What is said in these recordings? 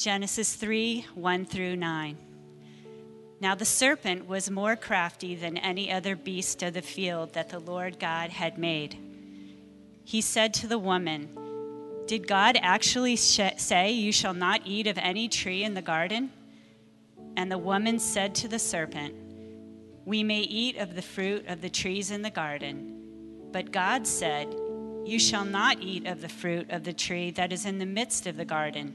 Genesis 3 1 through 9. Now the serpent was more crafty than any other beast of the field that the Lord God had made. He said to the woman, Did God actually sh- say, You shall not eat of any tree in the garden? And the woman said to the serpent, We may eat of the fruit of the trees in the garden. But God said, You shall not eat of the fruit of the tree that is in the midst of the garden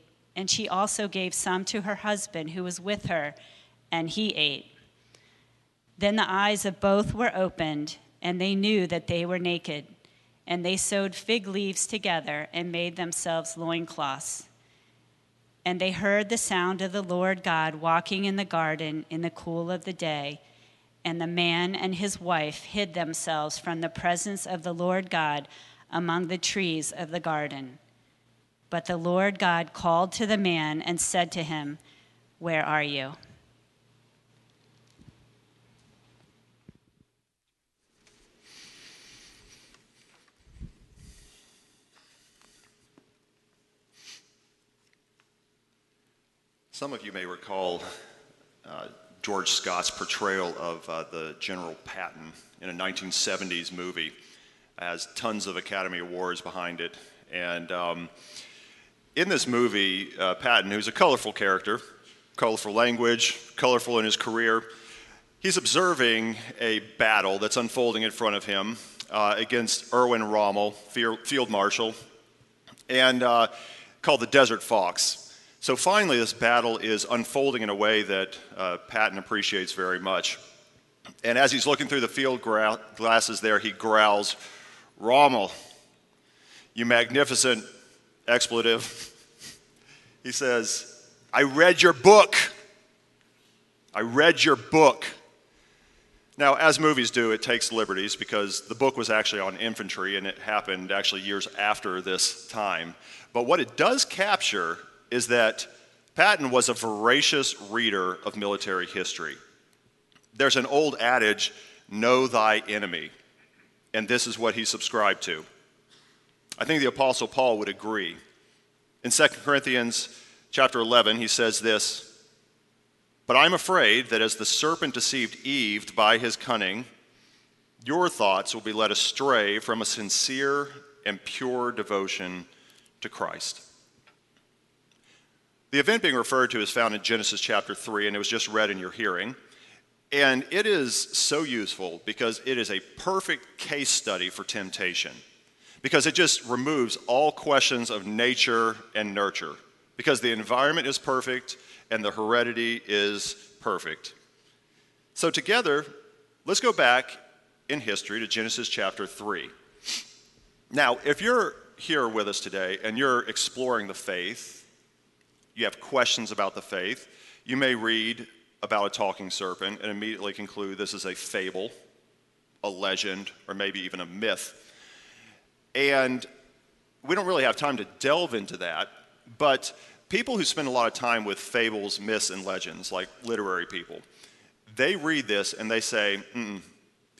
and she also gave some to her husband who was with her, and he ate. Then the eyes of both were opened, and they knew that they were naked. And they sewed fig leaves together and made themselves loincloths. And they heard the sound of the Lord God walking in the garden in the cool of the day. And the man and his wife hid themselves from the presence of the Lord God among the trees of the garden. But the Lord God called to the man and said to him, Where are you? Some of you may recall uh, George Scott's portrayal of uh, the General Patton in a 1970s movie. Has tons of Academy Awards behind it. And um, in this movie, uh, Patton, who's a colorful character, colorful language, colorful in his career, he's observing a battle that's unfolding in front of him uh, against Erwin Rommel, field marshal, and uh, called the Desert Fox. So finally, this battle is unfolding in a way that uh, Patton appreciates very much. And as he's looking through the field gra- glasses there, he growls, Rommel, you magnificent expletive. He says, I read your book. I read your book. Now, as movies do, it takes liberties because the book was actually on infantry and it happened actually years after this time. But what it does capture is that Patton was a voracious reader of military history. There's an old adage, know thy enemy, and this is what he subscribed to. I think the Apostle Paul would agree. In 2 Corinthians chapter 11, he says this But I'm afraid that as the serpent deceived Eve by his cunning, your thoughts will be led astray from a sincere and pure devotion to Christ. The event being referred to is found in Genesis chapter 3, and it was just read in your hearing. And it is so useful because it is a perfect case study for temptation because it just removes all questions of nature and nurture because the environment is perfect and the heredity is perfect. So, together, let's go back in history to Genesis chapter 3. Now, if you're here with us today and you're exploring the faith, you have questions about the faith, you may read about a talking serpent and immediately conclude this is a fable, a legend, or maybe even a myth. And we don't really have time to delve into that, but people who spend a lot of time with fables, myths, and legends, like literary people, they read this and they say,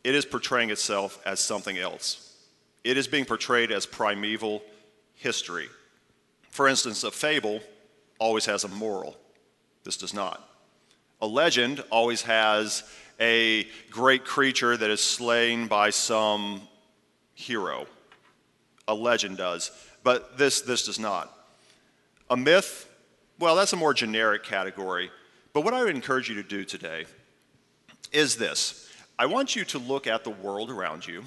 it is portraying itself as something else. It is being portrayed as primeval history. For instance, a fable always has a moral. This does not. A legend always has a great creature that is slain by some hero a legend does, but this, this does not. A myth, well, that's a more generic category. But what I would encourage you to do today is this I want you to look at the world around you.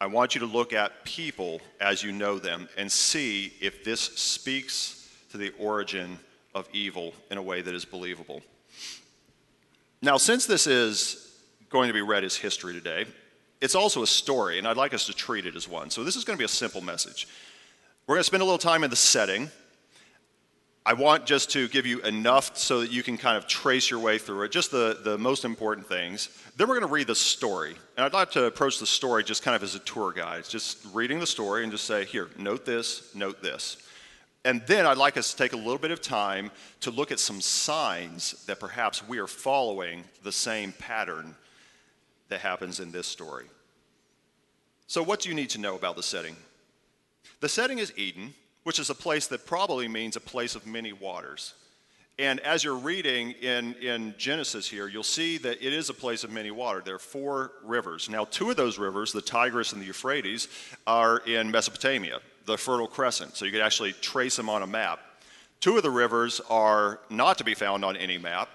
I want you to look at people as you know them and see if this speaks to the origin of evil in a way that is believable. Now, since this is going to be read as history today, it's also a story, and I'd like us to treat it as one. So this is going to be a simple message. We're going to spend a little time in the setting. I want just to give you enough so that you can kind of trace your way through it, just the, the most important things. Then we're going to read the story. And I'd like to approach the story just kind of as a tour guide, just reading the story and just say, here, note this, note this. And then I'd like us to take a little bit of time to look at some signs that perhaps we are following the same pattern that happens in this story. So, what do you need to know about the setting? The setting is Eden, which is a place that probably means a place of many waters. And as you're reading in, in Genesis here, you'll see that it is a place of many water. There are four rivers. Now, two of those rivers, the Tigris and the Euphrates, are in Mesopotamia, the Fertile Crescent. So you could actually trace them on a map. Two of the rivers are not to be found on any map.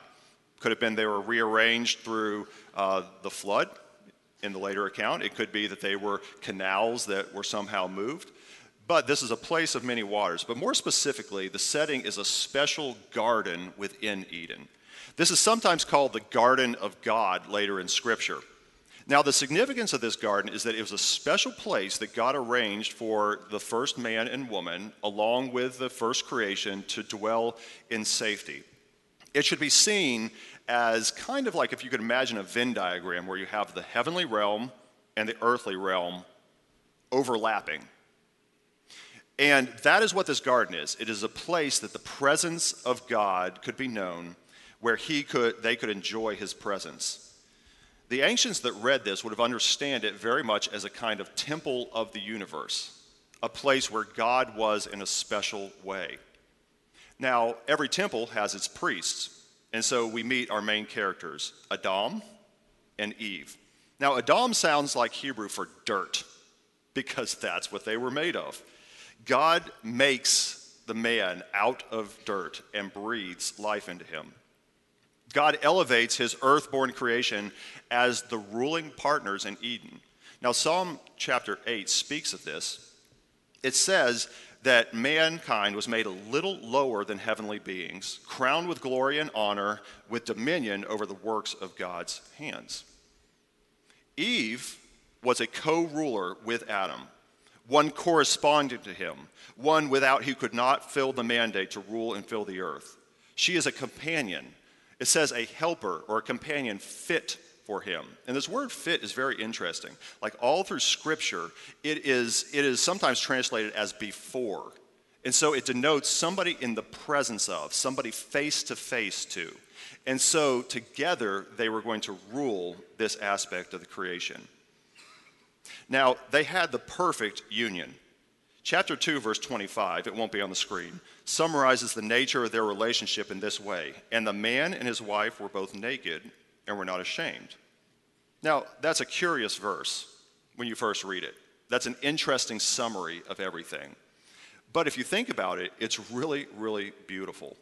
Could have been they were rearranged through uh, the flood in the later account. It could be that they were canals that were somehow moved. But this is a place of many waters. But more specifically, the setting is a special garden within Eden. This is sometimes called the Garden of God later in Scripture. Now, the significance of this garden is that it was a special place that God arranged for the first man and woman, along with the first creation, to dwell in safety. It should be seen as kind of like if you could imagine a Venn diagram where you have the heavenly realm and the earthly realm overlapping. And that is what this garden is. It is a place that the presence of God could be known, where he could, they could enjoy his presence. The ancients that read this would have understood it very much as a kind of temple of the universe, a place where God was in a special way. Now, every temple has its priests, and so we meet our main characters, Adam and Eve. Now, Adam sounds like Hebrew for dirt, because that's what they were made of. God makes the man out of dirt and breathes life into him. God elevates his earth-born creation as the ruling partners in Eden. Now, Psalm chapter 8 speaks of this. It says that mankind was made a little lower than heavenly beings, crowned with glory and honor, with dominion over the works of God's hands. Eve was a co ruler with Adam one corresponding to him, one without who could not fill the mandate to rule and fill the earth. She is a companion. It says a helper or a companion fit for him. And this word fit is very interesting. Like all through scripture, it is, it is sometimes translated as before. And so it denotes somebody in the presence of, somebody face to face to. And so together they were going to rule this aspect of the creation. Now, they had the perfect union. Chapter 2, verse 25, it won't be on the screen, summarizes the nature of their relationship in this way And the man and his wife were both naked and we're not ashamed. Now, that's a curious verse when you first read it. That's an interesting summary of everything. But if you think about it, it's really, really beautiful.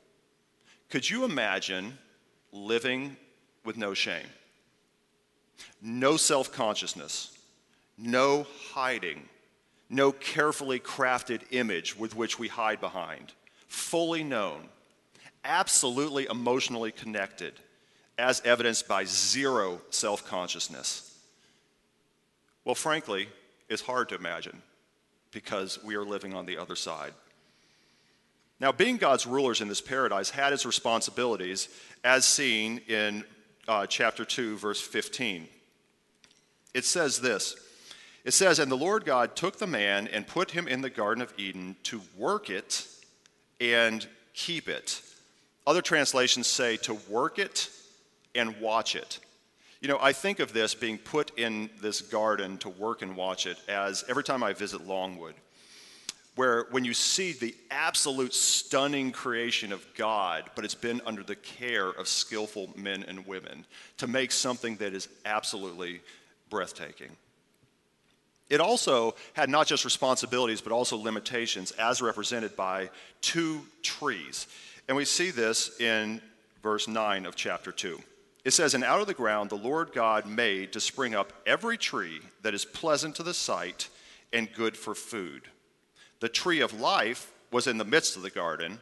Could you imagine living with no shame? No self consciousness, no hiding, no carefully crafted image with which we hide behind, fully known, absolutely emotionally connected, as evidenced by zero self consciousness. Well, frankly, it's hard to imagine because we are living on the other side. Now, being God's rulers in this paradise had its responsibilities, as seen in uh, chapter 2, verse 15. It says this it says, And the Lord God took the man and put him in the Garden of Eden to work it and keep it. Other translations say to work it and watch it. You know, I think of this being put in this garden to work and watch it as every time I visit Longwood, where when you see the absolute stunning creation of God, but it's been under the care of skillful men and women to make something that is absolutely breathtaking. It also had not just responsibilities, but also limitations, as represented by two trees. And we see this in verse 9 of chapter 2. It says, And out of the ground the Lord God made to spring up every tree that is pleasant to the sight and good for food. The tree of life was in the midst of the garden,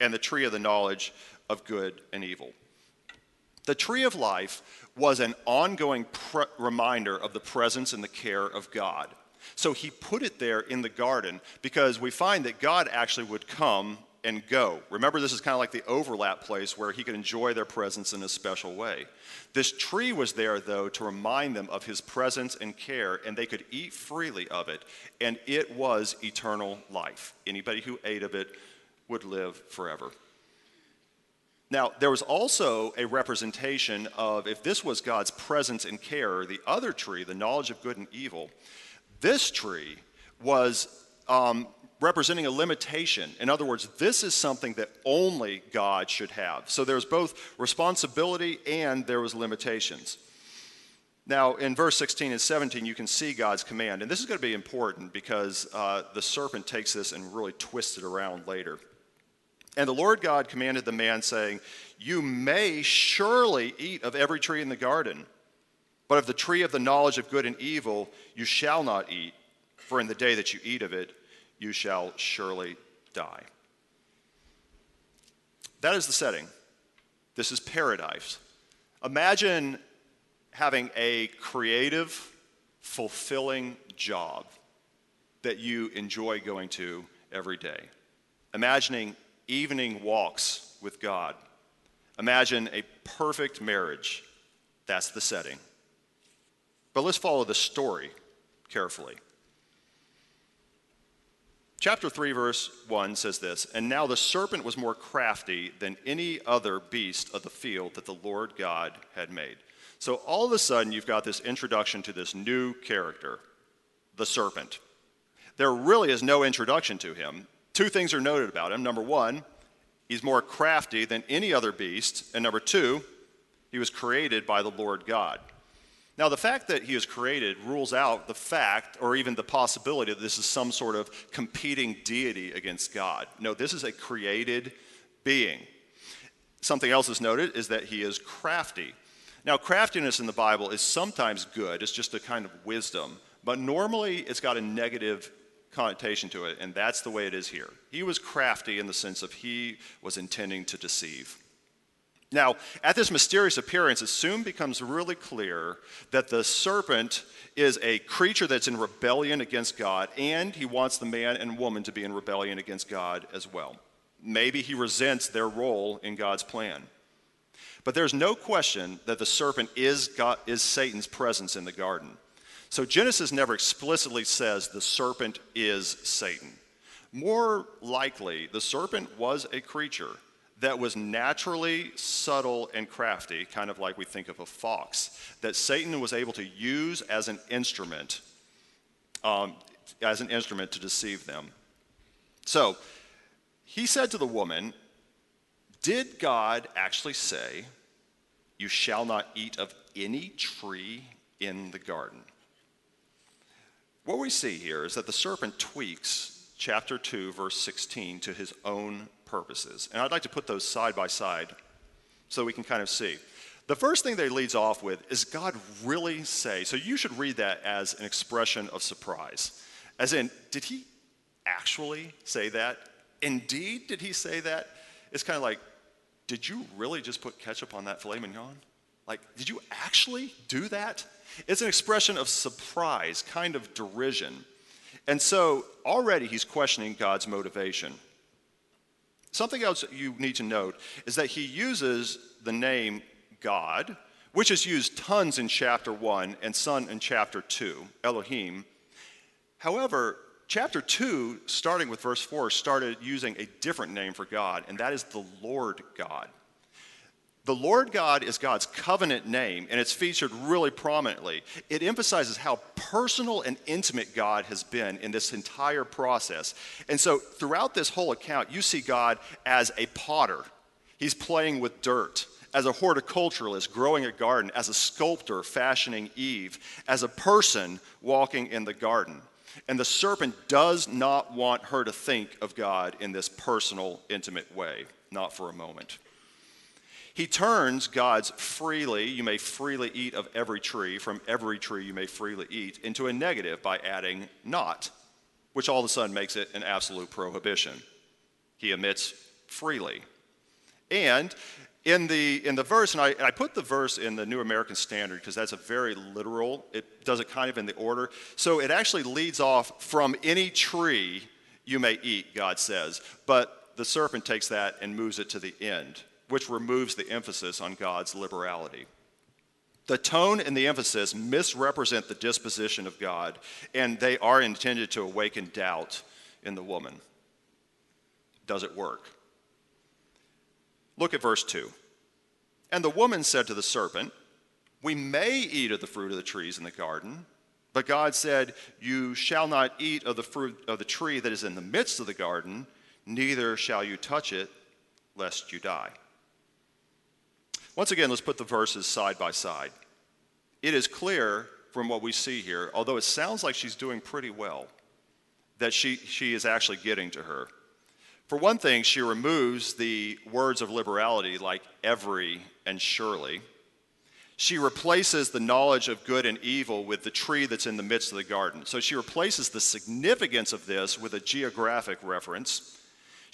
and the tree of the knowledge of good and evil. The tree of life was an ongoing pre- reminder of the presence and the care of God. So he put it there in the garden because we find that God actually would come and go. Remember, this is kind of like the overlap place where he could enjoy their presence in a special way. This tree was there, though, to remind them of his presence and care, and they could eat freely of it, and it was eternal life. Anybody who ate of it would live forever. Now, there was also a representation of if this was God's presence and care, the other tree, the knowledge of good and evil, this tree was um, representing a limitation. In other words, this is something that only God should have. So there's both responsibility and there was limitations. Now, in verse 16 and 17, you can see God's command. And this is going to be important because uh, the serpent takes this and really twists it around later. And the Lord God commanded the man, saying, You may surely eat of every tree in the garden, but of the tree of the knowledge of good and evil you shall not eat, for in the day that you eat of it, you shall surely die. That is the setting. This is paradise. Imagine having a creative, fulfilling job that you enjoy going to every day. Imagining evening walks with God. Imagine a perfect marriage. That's the setting. But let's follow the story carefully. Chapter 3, verse 1 says this And now the serpent was more crafty than any other beast of the field that the Lord God had made. So all of a sudden, you've got this introduction to this new character, the serpent. There really is no introduction to him. Two things are noted about him. Number one, he's more crafty than any other beast. And number two, he was created by the Lord God. Now, the fact that he is created rules out the fact or even the possibility that this is some sort of competing deity against God. No, this is a created being. Something else is noted is that he is crafty. Now, craftiness in the Bible is sometimes good, it's just a kind of wisdom, but normally it's got a negative connotation to it, and that's the way it is here. He was crafty in the sense of he was intending to deceive. Now, at this mysterious appearance, it soon becomes really clear that the serpent is a creature that's in rebellion against God, and he wants the man and woman to be in rebellion against God as well. Maybe he resents their role in God's plan. But there's no question that the serpent is, God, is Satan's presence in the garden. So Genesis never explicitly says the serpent is Satan. More likely, the serpent was a creature that was naturally subtle and crafty, kind of like we think of a fox, that Satan was able to use as an instrument, um, as an instrument to deceive them. So he said to the woman, Did God actually say, You shall not eat of any tree in the garden? What we see here is that the serpent tweaks chapter 2, verse 16 to his own purposes. And I'd like to put those side by side so we can kind of see. The first thing that he leads off with is God really say? So you should read that as an expression of surprise. As in, did he actually say that? Indeed, did he say that? It's kind of like, did you really just put ketchup on that filet mignon? Like, did you actually do that? It's an expression of surprise, kind of derision. And so already he's questioning God's motivation. Something else that you need to note is that he uses the name God, which is used tons in chapter 1 and Son in chapter 2, Elohim. However, chapter 2, starting with verse 4, started using a different name for God, and that is the Lord God. The Lord God is God's covenant name, and it's featured really prominently. It emphasizes how personal and intimate God has been in this entire process. And so, throughout this whole account, you see God as a potter, he's playing with dirt. As a horticulturalist growing a garden, as a sculptor fashioning Eve, as a person walking in the garden. And the serpent does not want her to think of God in this personal, intimate way, not for a moment. He turns God's freely, you may freely eat of every tree, from every tree you may freely eat, into a negative by adding not, which all of a sudden makes it an absolute prohibition. He omits freely. And in the, in the verse, and I, and I put the verse in the New American Standard because that's a very literal, it does it kind of in the order. So it actually leads off from any tree you may eat, God says. But the serpent takes that and moves it to the end, which removes the emphasis on God's liberality. The tone and the emphasis misrepresent the disposition of God, and they are intended to awaken doubt in the woman. Does it work? Look at verse 2. And the woman said to the serpent, We may eat of the fruit of the trees in the garden, but God said, You shall not eat of the fruit of the tree that is in the midst of the garden, neither shall you touch it, lest you die. Once again, let's put the verses side by side. It is clear from what we see here, although it sounds like she's doing pretty well, that she, she is actually getting to her. For one thing, she removes the words of liberality like every and surely. She replaces the knowledge of good and evil with the tree that's in the midst of the garden. So she replaces the significance of this with a geographic reference.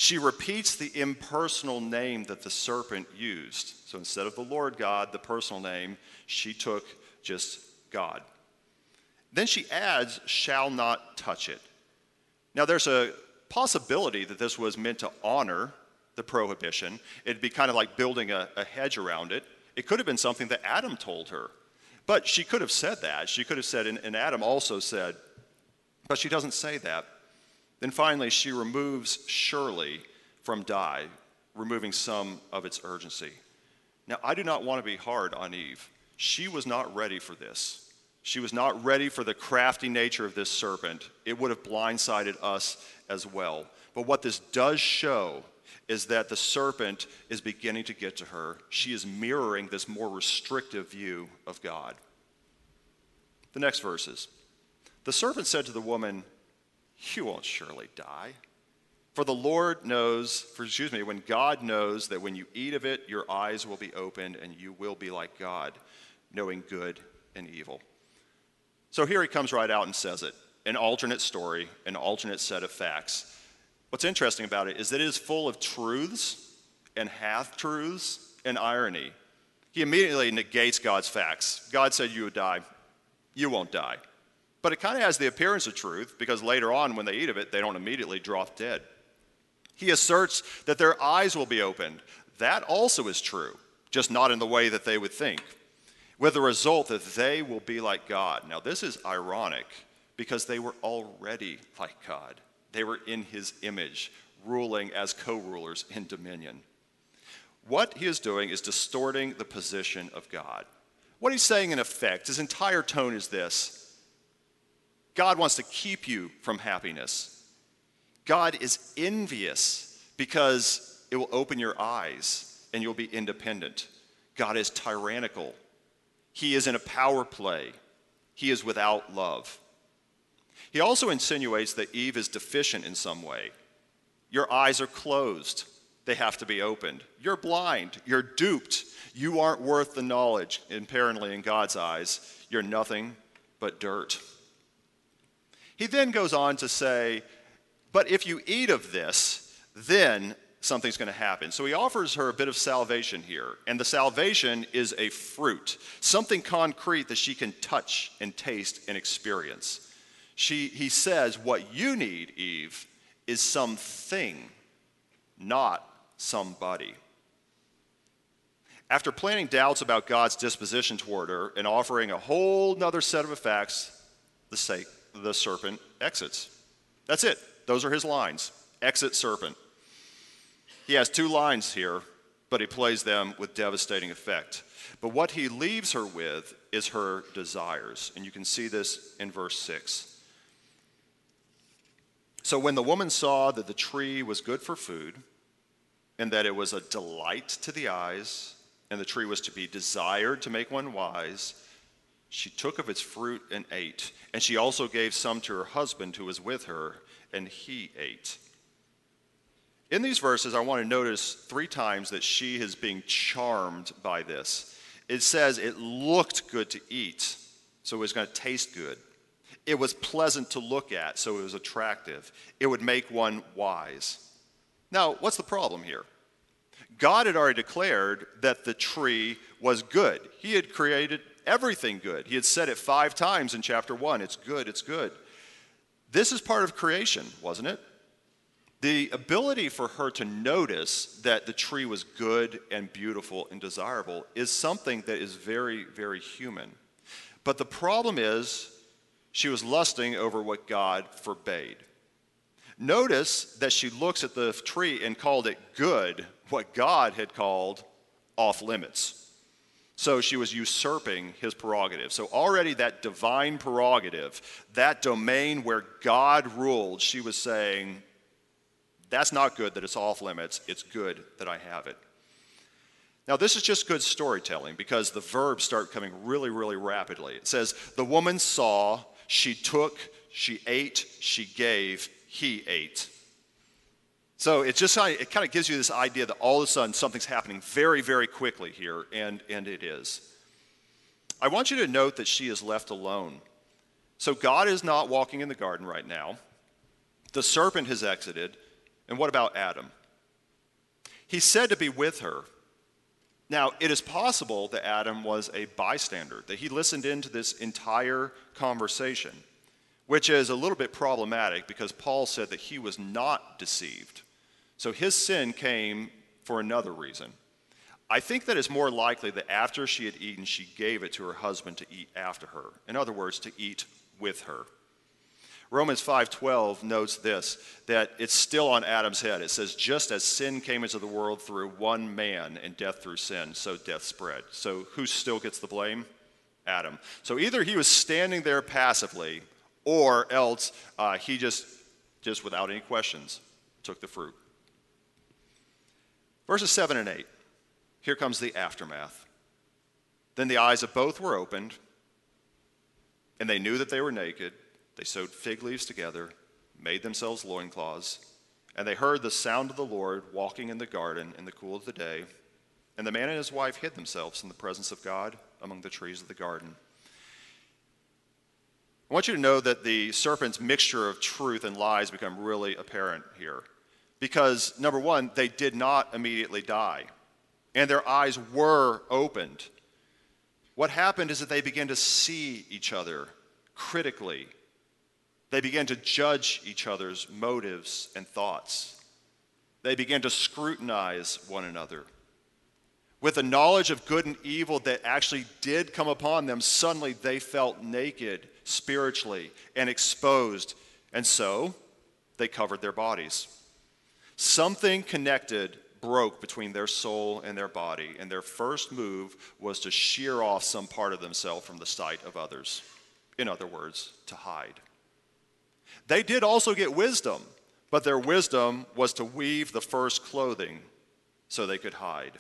She repeats the impersonal name that the serpent used. So instead of the Lord God, the personal name, she took just God. Then she adds, shall not touch it. Now there's a possibility that this was meant to honor the prohibition. It'd be kind of like building a, a hedge around it. It could have been something that Adam told her. But she could have said that. She could have said, and, and Adam also said, but she doesn't say that. Then finally, she removes surely from die, removing some of its urgency. Now, I do not want to be hard on Eve. She was not ready for this. She was not ready for the crafty nature of this serpent. It would have blindsided us as well. But what this does show is that the serpent is beginning to get to her. She is mirroring this more restrictive view of God. The next verses. The serpent said to the woman, You won't surely die. For the Lord knows, for excuse me, when God knows that when you eat of it, your eyes will be opened and you will be like God, knowing good and evil. So here he comes right out and says it an alternate story, an alternate set of facts. What's interesting about it is that it is full of truths and half truths and irony. He immediately negates God's facts. God said you would die, you won't die. But it kind of has the appearance of truth because later on, when they eat of it, they don't immediately drop dead. He asserts that their eyes will be opened. That also is true, just not in the way that they would think, with the result that they will be like God. Now, this is ironic because they were already like God. They were in his image, ruling as co rulers in dominion. What he is doing is distorting the position of God. What he's saying, in effect, his entire tone is this God wants to keep you from happiness. God is envious because it will open your eyes and you'll be independent. God is tyrannical. He is in a power play. He is without love. He also insinuates that Eve is deficient in some way. Your eyes are closed, they have to be opened. You're blind, you're duped. You aren't worth the knowledge, apparently, in God's eyes. You're nothing but dirt. He then goes on to say, But if you eat of this, then something's going to happen. So he offers her a bit of salvation here. And the salvation is a fruit, something concrete that she can touch and taste and experience she, he says, What you need, Eve, is something, not somebody. After planting doubts about God's disposition toward her and offering a whole nother set of facts, the, sake, the serpent exits. That's it. Those are his lines. Exit serpent. He has two lines here, but he plays them with devastating effect. But what he leaves her with is her desires. And you can see this in verse 6. So when the woman saw that the tree was good for food, and that it was a delight to the eyes, and the tree was to be desired to make one wise, she took of its fruit and ate. And she also gave some to her husband who was with her, and he ate. In these verses, I want to notice three times that she is being charmed by this. It says it looked good to eat, so it was going to taste good. It was pleasant to look at, so it was attractive. It would make one wise. Now, what's the problem here? God had already declared that the tree was good. He had created everything good. He had said it five times in chapter one it's good, it's good. This is part of creation, wasn't it? The ability for her to notice that the tree was good and beautiful and desirable is something that is very, very human. But the problem is, she was lusting over what God forbade. Notice that she looks at the tree and called it good, what God had called off limits. So she was usurping his prerogative. So already that divine prerogative, that domain where God ruled, she was saying, that's not good that it's off limits. It's good that I have it. Now, this is just good storytelling because the verbs start coming really, really rapidly. It says, The woman saw, she took, she ate, she gave, he ate. So it just it kind of gives you this idea that all of a sudden something's happening very, very quickly here, and, and it is. I want you to note that she is left alone. So God is not walking in the garden right now. The serpent has exited. And what about Adam? He's said to be with her. Now, it is possible that Adam was a bystander, that he listened into this entire conversation, which is a little bit problematic because Paul said that he was not deceived. So his sin came for another reason. I think that it's more likely that after she had eaten, she gave it to her husband to eat after her. In other words, to eat with her. Romans 5:12 notes this that it's still on Adam's head. It says just as sin came into the world through one man and death through sin, so death spread. So who still gets the blame? Adam. So either he was standing there passively or else uh, he just just without any questions took the fruit. Verses 7 and 8. Here comes the aftermath. Then the eyes of both were opened, and they knew that they were naked. They sewed fig leaves together, made themselves loincloths, and they heard the sound of the Lord walking in the garden in the cool of the day. And the man and his wife hid themselves in the presence of God among the trees of the garden. I want you to know that the serpent's mixture of truth and lies become really apparent here. Because, number one, they did not immediately die, and their eyes were opened. What happened is that they began to see each other critically they began to judge each other's motives and thoughts. They began to scrutinize one another. With the knowledge of good and evil that actually did come upon them, suddenly they felt naked spiritually and exposed, and so they covered their bodies. Something connected broke between their soul and their body, and their first move was to shear off some part of themselves from the sight of others. In other words, to hide. They did also get wisdom, but their wisdom was to weave the first clothing so they could hide.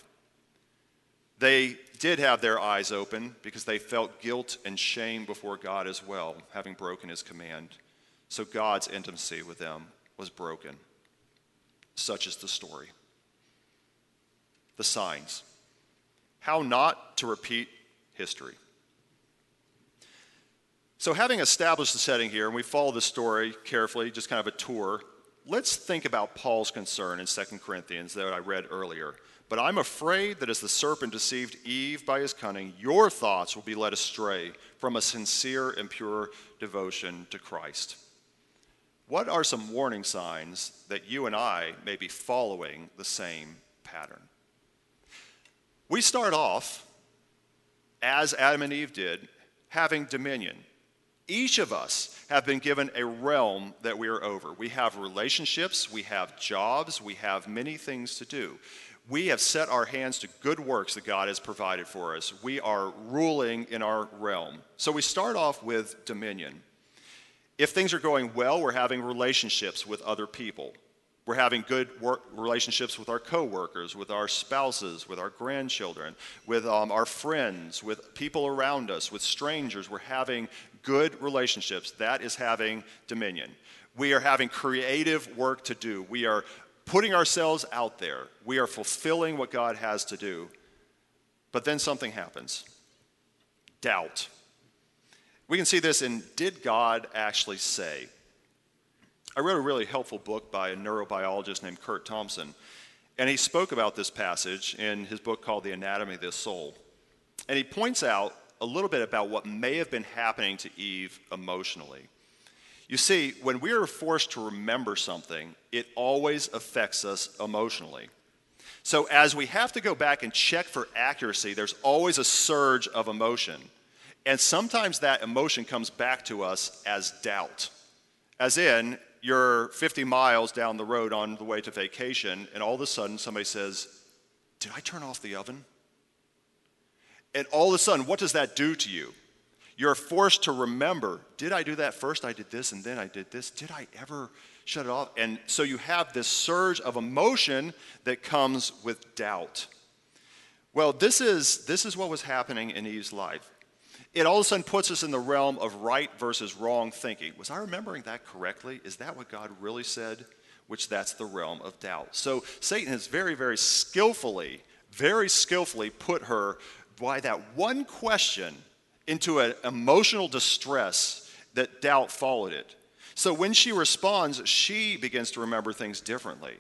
They did have their eyes open because they felt guilt and shame before God as well, having broken his command. So God's intimacy with them was broken. Such is the story. The signs. How not to repeat history. So, having established the setting here, and we follow the story carefully, just kind of a tour, let's think about Paul's concern in 2 Corinthians that I read earlier. But I'm afraid that as the serpent deceived Eve by his cunning, your thoughts will be led astray from a sincere and pure devotion to Christ. What are some warning signs that you and I may be following the same pattern? We start off, as Adam and Eve did, having dominion each of us have been given a realm that we are over. We have relationships, we have jobs, we have many things to do. We have set our hands to good works that God has provided for us. We are ruling in our realm. So we start off with dominion. If things are going well, we're having relationships with other people. We're having good work relationships with our coworkers, with our spouses, with our grandchildren, with um, our friends, with people around us, with strangers. We're having good relationships. That is having dominion. We are having creative work to do. We are putting ourselves out there. We are fulfilling what God has to do. But then something happens doubt. We can see this in Did God actually say? I read a really helpful book by a neurobiologist named Curt Thompson, and he spoke about this passage in his book called The Anatomy of the Soul. And he points out a little bit about what may have been happening to Eve emotionally. You see, when we are forced to remember something, it always affects us emotionally. So, as we have to go back and check for accuracy, there's always a surge of emotion. And sometimes that emotion comes back to us as doubt. As in, you're 50 miles down the road on the way to vacation, and all of a sudden somebody says, Did I turn off the oven? And all of a sudden, what does that do to you? You're forced to remember did I do that first? I did this, and then I did this. Did I ever shut it off? And so you have this surge of emotion that comes with doubt. Well, this is, this is what was happening in Eve's life. It all of a sudden puts us in the realm of right versus wrong thinking. Was I remembering that correctly? Is that what God really said? Which that's the realm of doubt. So Satan has very, very skillfully, very skillfully put her by that one question into an emotional distress that doubt followed it. So when she responds, she begins to remember things differently.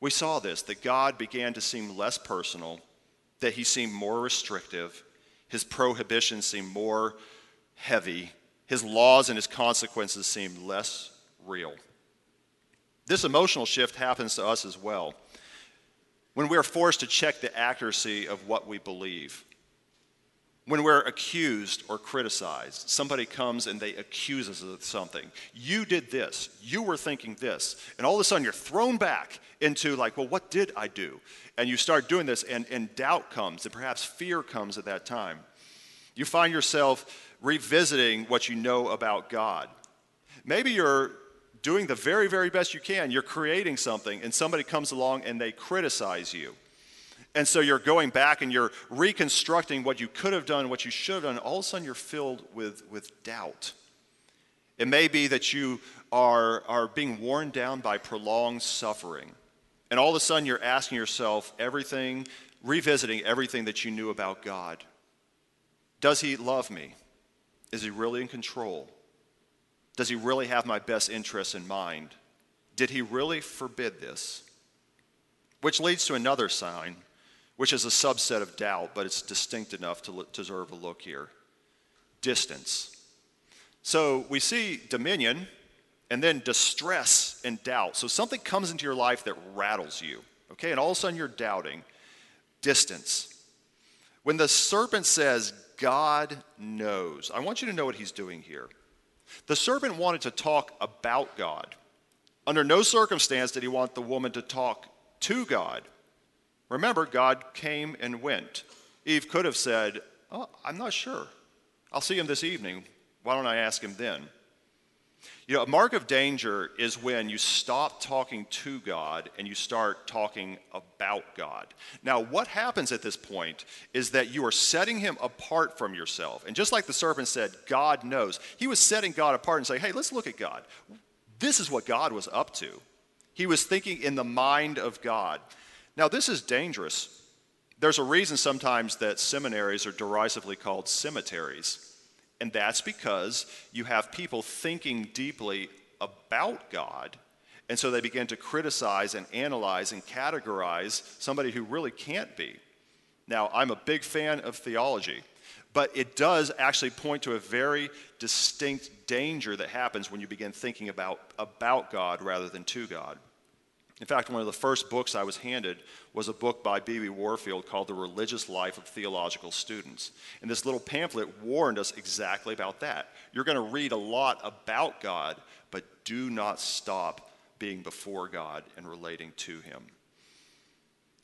We saw this that God began to seem less personal, that he seemed more restrictive, his prohibitions seem more heavy, his laws and his consequences seem less real. This emotional shift happens to us as well. When we are forced to check the accuracy of what we believe, when we're accused or criticized, somebody comes and they accuse us of something. You did this. You were thinking this. And all of a sudden you're thrown back into, like, well, what did I do? And you start doing this, and, and doubt comes, and perhaps fear comes at that time. You find yourself revisiting what you know about God. Maybe you're doing the very, very best you can. You're creating something, and somebody comes along and they criticize you. And so you're going back and you're reconstructing what you could have done, what you should have done. All of a sudden, you're filled with, with doubt. It may be that you are, are being worn down by prolonged suffering. And all of a sudden, you're asking yourself everything, revisiting everything that you knew about God. Does He love me? Is He really in control? Does He really have my best interests in mind? Did He really forbid this? Which leads to another sign which is a subset of doubt, but it's distinct enough to deserve a look here. Distance. So we see dominion and then distress and doubt. So something comes into your life that rattles you, okay? And all of a sudden you're doubting. Distance. When the serpent says, God knows, I want you to know what he's doing here. The serpent wanted to talk about God. Under no circumstance did he want the woman to talk to God. Remember, God came and went. Eve could have said, oh, I'm not sure. I'll see him this evening. Why don't I ask him then? You know, a mark of danger is when you stop talking to God and you start talking about God. Now, what happens at this point is that you are setting him apart from yourself. And just like the serpent said, God knows, he was setting God apart and saying, hey, let's look at God. This is what God was up to. He was thinking in the mind of God. Now, this is dangerous. There's a reason sometimes that seminaries are derisively called cemeteries, and that's because you have people thinking deeply about God, and so they begin to criticize and analyze and categorize somebody who really can't be. Now, I'm a big fan of theology, but it does actually point to a very distinct danger that happens when you begin thinking about, about God rather than to God. In fact, one of the first books I was handed was a book by B.B. Warfield called The Religious Life of Theological Students. And this little pamphlet warned us exactly about that. You're going to read a lot about God, but do not stop being before God and relating to Him.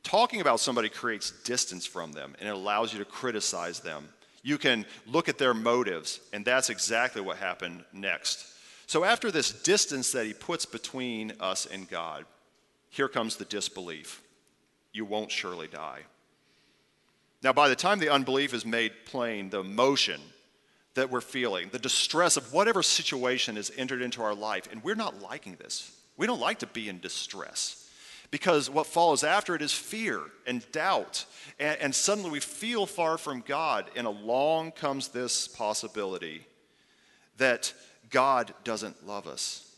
Talking about somebody creates distance from them and it allows you to criticize them. You can look at their motives, and that's exactly what happened next. So, after this distance that he puts between us and God, here comes the disbelief. You won't surely die. Now, by the time the unbelief is made plain, the emotion that we're feeling, the distress of whatever situation has entered into our life, and we're not liking this. We don't like to be in distress because what follows after it is fear and doubt. And, and, suddenly we feel far from God, and along comes this possibility that God doesn't love us.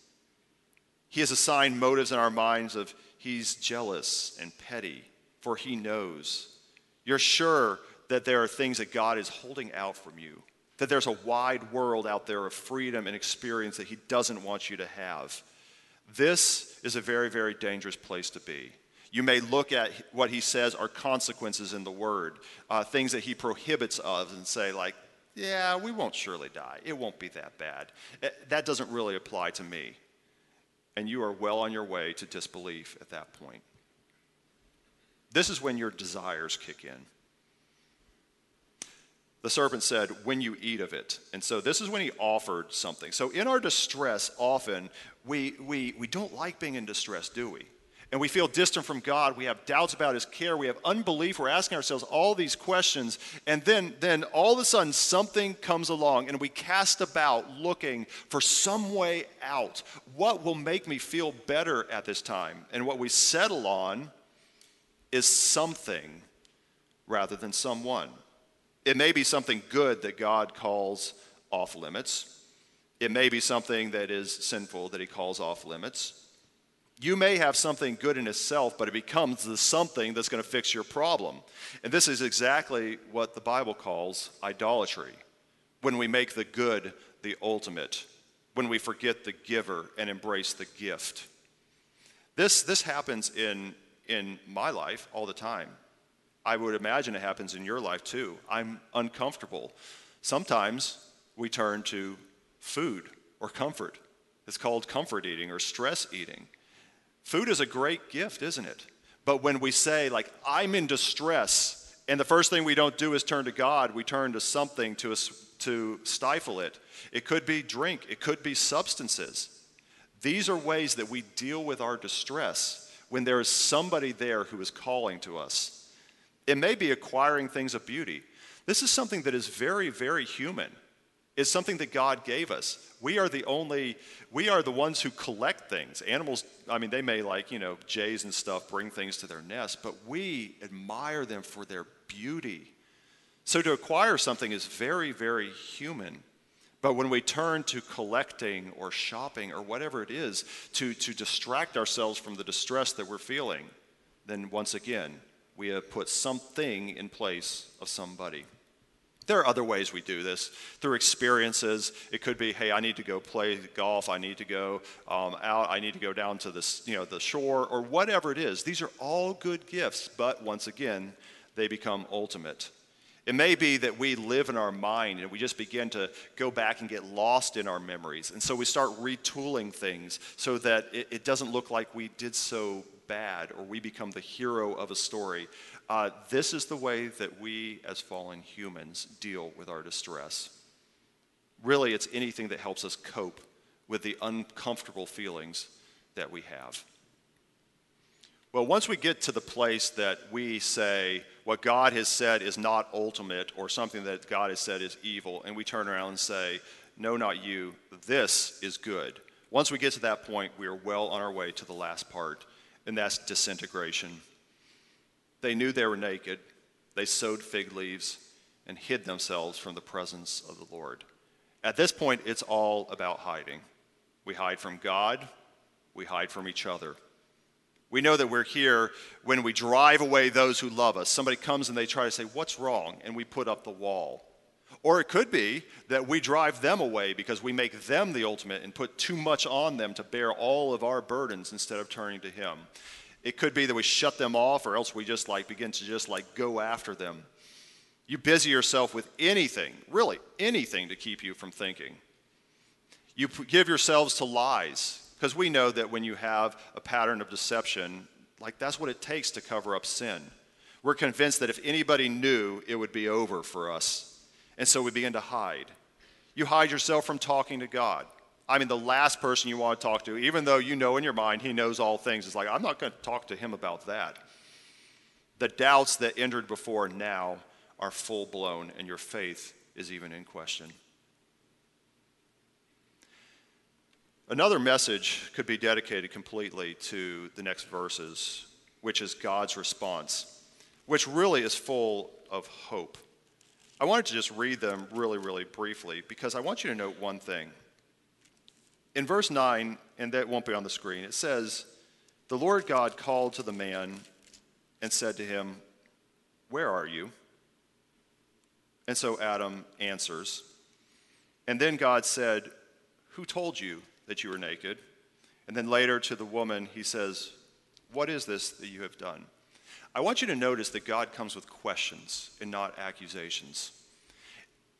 He has assigned motives in our minds of he's jealous and petty, for he knows. You're sure that there are things that God is holding out from you. that there's a wide world out there of freedom and experience that he doesn't want you to have. This is a very, very dangerous place to be. You may look at what he says are consequences in the word, uh, things that he prohibits of, and say, like, yeah, we won't surely die. It won't be that bad. Eh, that doesn't really apply to me. And you are well on your way to disbelief at that point. This is when your desires kick in. The serpent said, When you eat of it. And so this is when he offered something. So in our distress, often we, we, we don't like being in distress, do we? And we feel distant from God. We have doubts about His care. We have unbelief. We're asking ourselves all these questions. And then, then all of a sudden, something comes along and we cast about looking for some way out. What will make me feel better at this time? And what we settle on is something rather than someone. It may be something good that God calls off limits. It may be something that is sinful that He calls off limits. You may have something good in itself, but it becomes the something that's going to fix your problem. And this is exactly what the Bible calls idolatry when we make the good the ultimate, when we forget the giver and embrace the gift. This, this happens in, in my life all the time. I would imagine it happens in your life too. I'm uncomfortable. Sometimes we turn to food or comfort. It's called comfort eating or stress eating. Food is a great gift, isn't it? But when we say, like, I'm in distress, and the first thing we don't do is turn to God, we turn to something to, to stifle it. It could be drink, it could be substances. These are ways that we deal with our distress when there is somebody there who is calling to us. It may be acquiring things of beauty. This is something that is very, very human. It's something that God gave us. We are the only, we are the ones who collect things. Animals, I mean, they may like, you know, jays and stuff bring things to their nest, but we admire them for their beauty. So to acquire something is very, very human. But when we turn to collecting or shopping or whatever it is to, to distract ourselves from the distress that we're feeling, then once again, we have put something in place of somebody. There are other ways we do this through experiences. It could be, hey, I need to go play golf. I need to go um, out. I need to go down to the, you know, the shore or whatever it is. These are all good gifts, but once again, they become ultimate. It may be that we live in our mind and we just begin to go back and get lost in our memories. And so we start retooling things so that it, it doesn't look like we did so bad or we become the hero of a story. Uh, this is the way that we, as fallen humans, deal with our distress. Really, it's anything that helps us cope with the uncomfortable feelings that we have. Well, once we get to the place that we say what God has said is not ultimate or something that God has said is evil, and we turn around and say, No, not you, this is good. Once we get to that point, we are well on our way to the last part, and that's disintegration. They knew they were naked. They sewed fig leaves and hid themselves from the presence of the Lord. At this point, it's all about hiding. We hide from God, we hide from each other. We know that we're here when we drive away those who love us. Somebody comes and they try to say, What's wrong? And we put up the wall. Or it could be that we drive them away because we make them the ultimate and put too much on them to bear all of our burdens instead of turning to Him. It could be that we shut them off or else we just like begin to just like go after them. You busy yourself with anything, really anything to keep you from thinking. You give yourselves to lies because we know that when you have a pattern of deception, like that's what it takes to cover up sin. We're convinced that if anybody knew, it would be over for us. And so we begin to hide. You hide yourself from talking to God. I mean, the last person you want to talk to, even though you know in your mind he knows all things, is like, I'm not going to talk to him about that. The doubts that entered before now are full blown, and your faith is even in question. Another message could be dedicated completely to the next verses, which is God's response, which really is full of hope. I wanted to just read them really, really briefly because I want you to note one thing in verse 9, and that won't be on the screen, it says, The Lord God called to the man and said to him, Where are you? And so Adam answers, And then God said, Who told you that you were naked? And then later to the woman, he says, What is this that you have done? I want you to notice that God comes with questions and not accusations.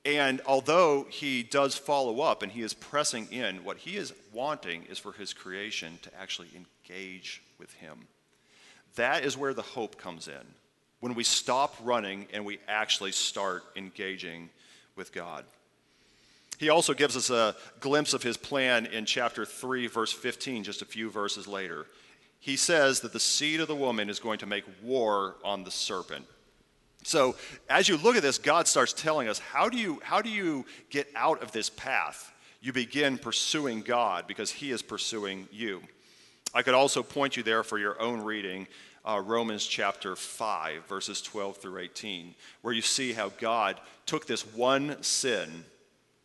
And although he does follow up and he is pressing in, what he is wanting is for his creation to actually engage with him. That is where the hope comes in. When we stop running and we actually start engaging with God. He also gives us a glimpse of his plan in chapter 3, verse 15, just a few verses later. He says that the seed of the woman is going to make war on the serpent. So, as you look at this, God starts telling us how do you, how do you get out of this path? You begin pursuing God because he is pursuing you. I could also point you there for your own reading, uh, Romans chapter 5, verses 12 through 18, where you see how God took this one sin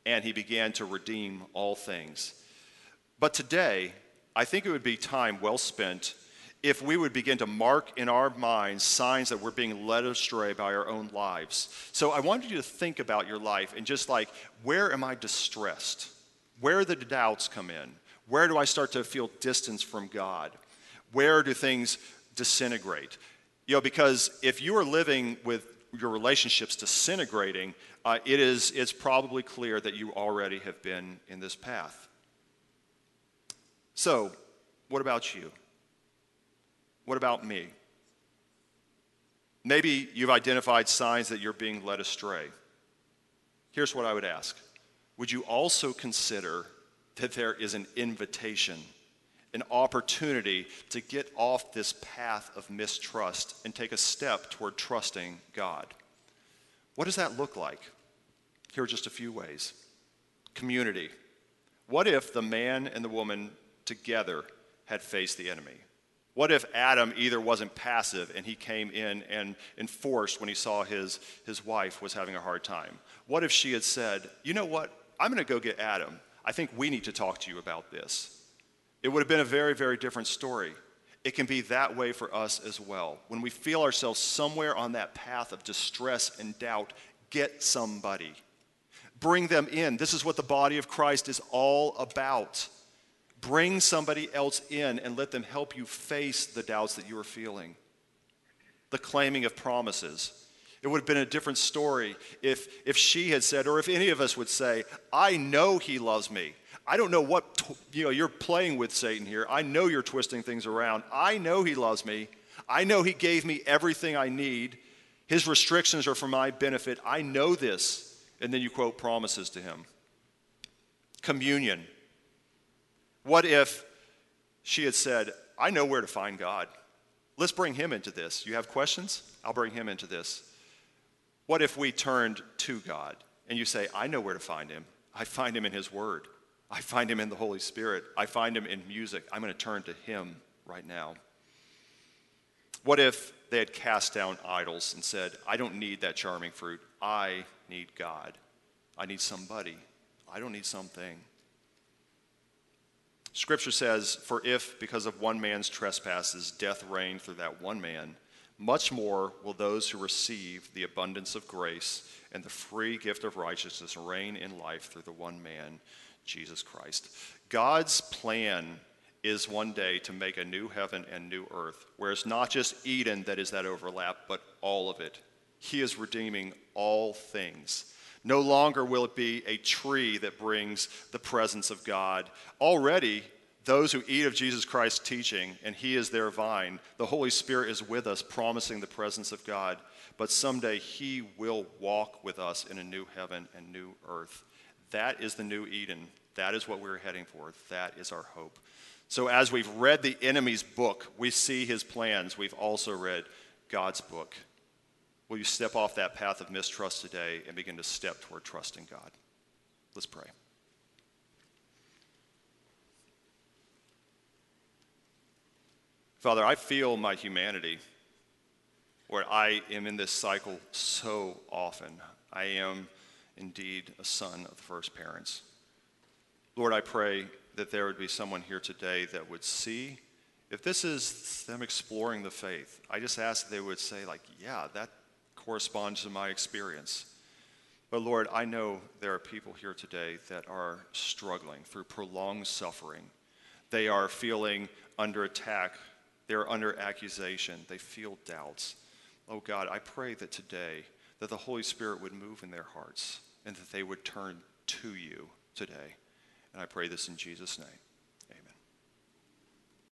and he began to redeem all things. But today, I think it would be time well spent if we would begin to mark in our minds signs that we're being led astray by our own lives. So I wanted you to think about your life and just like, where am I distressed? Where do the doubts come in? Where do I start to feel distance from God? Where do things disintegrate? You know, because if you are living with your relationships disintegrating, uh, it is, it's probably clear that you already have been in this path. So, what about you? What about me? Maybe you've identified signs that you're being led astray. Here's what I would ask Would you also consider that there is an invitation, an opportunity to get off this path of mistrust and take a step toward trusting God? What does that look like? Here are just a few ways. Community. What if the man and the woman together had faced the enemy? What if Adam either wasn't passive and he came in and enforced when he saw his, his wife was having a hard time? What if she had said, You know what? I'm going to go get Adam. I think we need to talk to you about this. It would have been a very, very different story. It can be that way for us as well. When we feel ourselves somewhere on that path of distress and doubt, get somebody. Bring them in. This is what the body of Christ is all about. Bring somebody else in and let them help you face the doubts that you are feeling. The claiming of promises. It would have been a different story if, if she had said, or if any of us would say, I know he loves me. I don't know what, you know, you're playing with Satan here. I know you're twisting things around. I know he loves me. I know he gave me everything I need. His restrictions are for my benefit. I know this. And then you quote promises to him. Communion. What if she had said, I know where to find God? Let's bring him into this. You have questions? I'll bring him into this. What if we turned to God and you say, I know where to find him? I find him in his word. I find him in the Holy Spirit. I find him in music. I'm going to turn to him right now. What if they had cast down idols and said, I don't need that charming fruit. I need God. I need somebody. I don't need something. Scripture says, For if, because of one man's trespasses, death reigned through that one man, much more will those who receive the abundance of grace and the free gift of righteousness reign in life through the one man, Jesus Christ. God's plan is one day to make a new heaven and new earth, where it's not just Eden that is that overlap, but all of it. He is redeeming all things. No longer will it be a tree that brings the presence of God. Already, those who eat of Jesus Christ's teaching, and He is their vine, the Holy Spirit is with us, promising the presence of God. But someday He will walk with us in a new heaven and new earth. That is the new Eden. That is what we're heading for. That is our hope. So, as we've read the enemy's book, we see his plans. We've also read God's book. Will you step off that path of mistrust today and begin to step toward trusting God? Let's pray. Father, I feel my humanity where I am in this cycle so often. I am indeed a son of the first parents. Lord, I pray that there would be someone here today that would see if this is them exploring the faith. I just ask that they would say, like, yeah, that corresponds to my experience. But Lord, I know there are people here today that are struggling through prolonged suffering. They are feeling under attack, they're under accusation, they feel doubts. Oh God, I pray that today that the Holy Spirit would move in their hearts and that they would turn to you today. And I pray this in Jesus' name.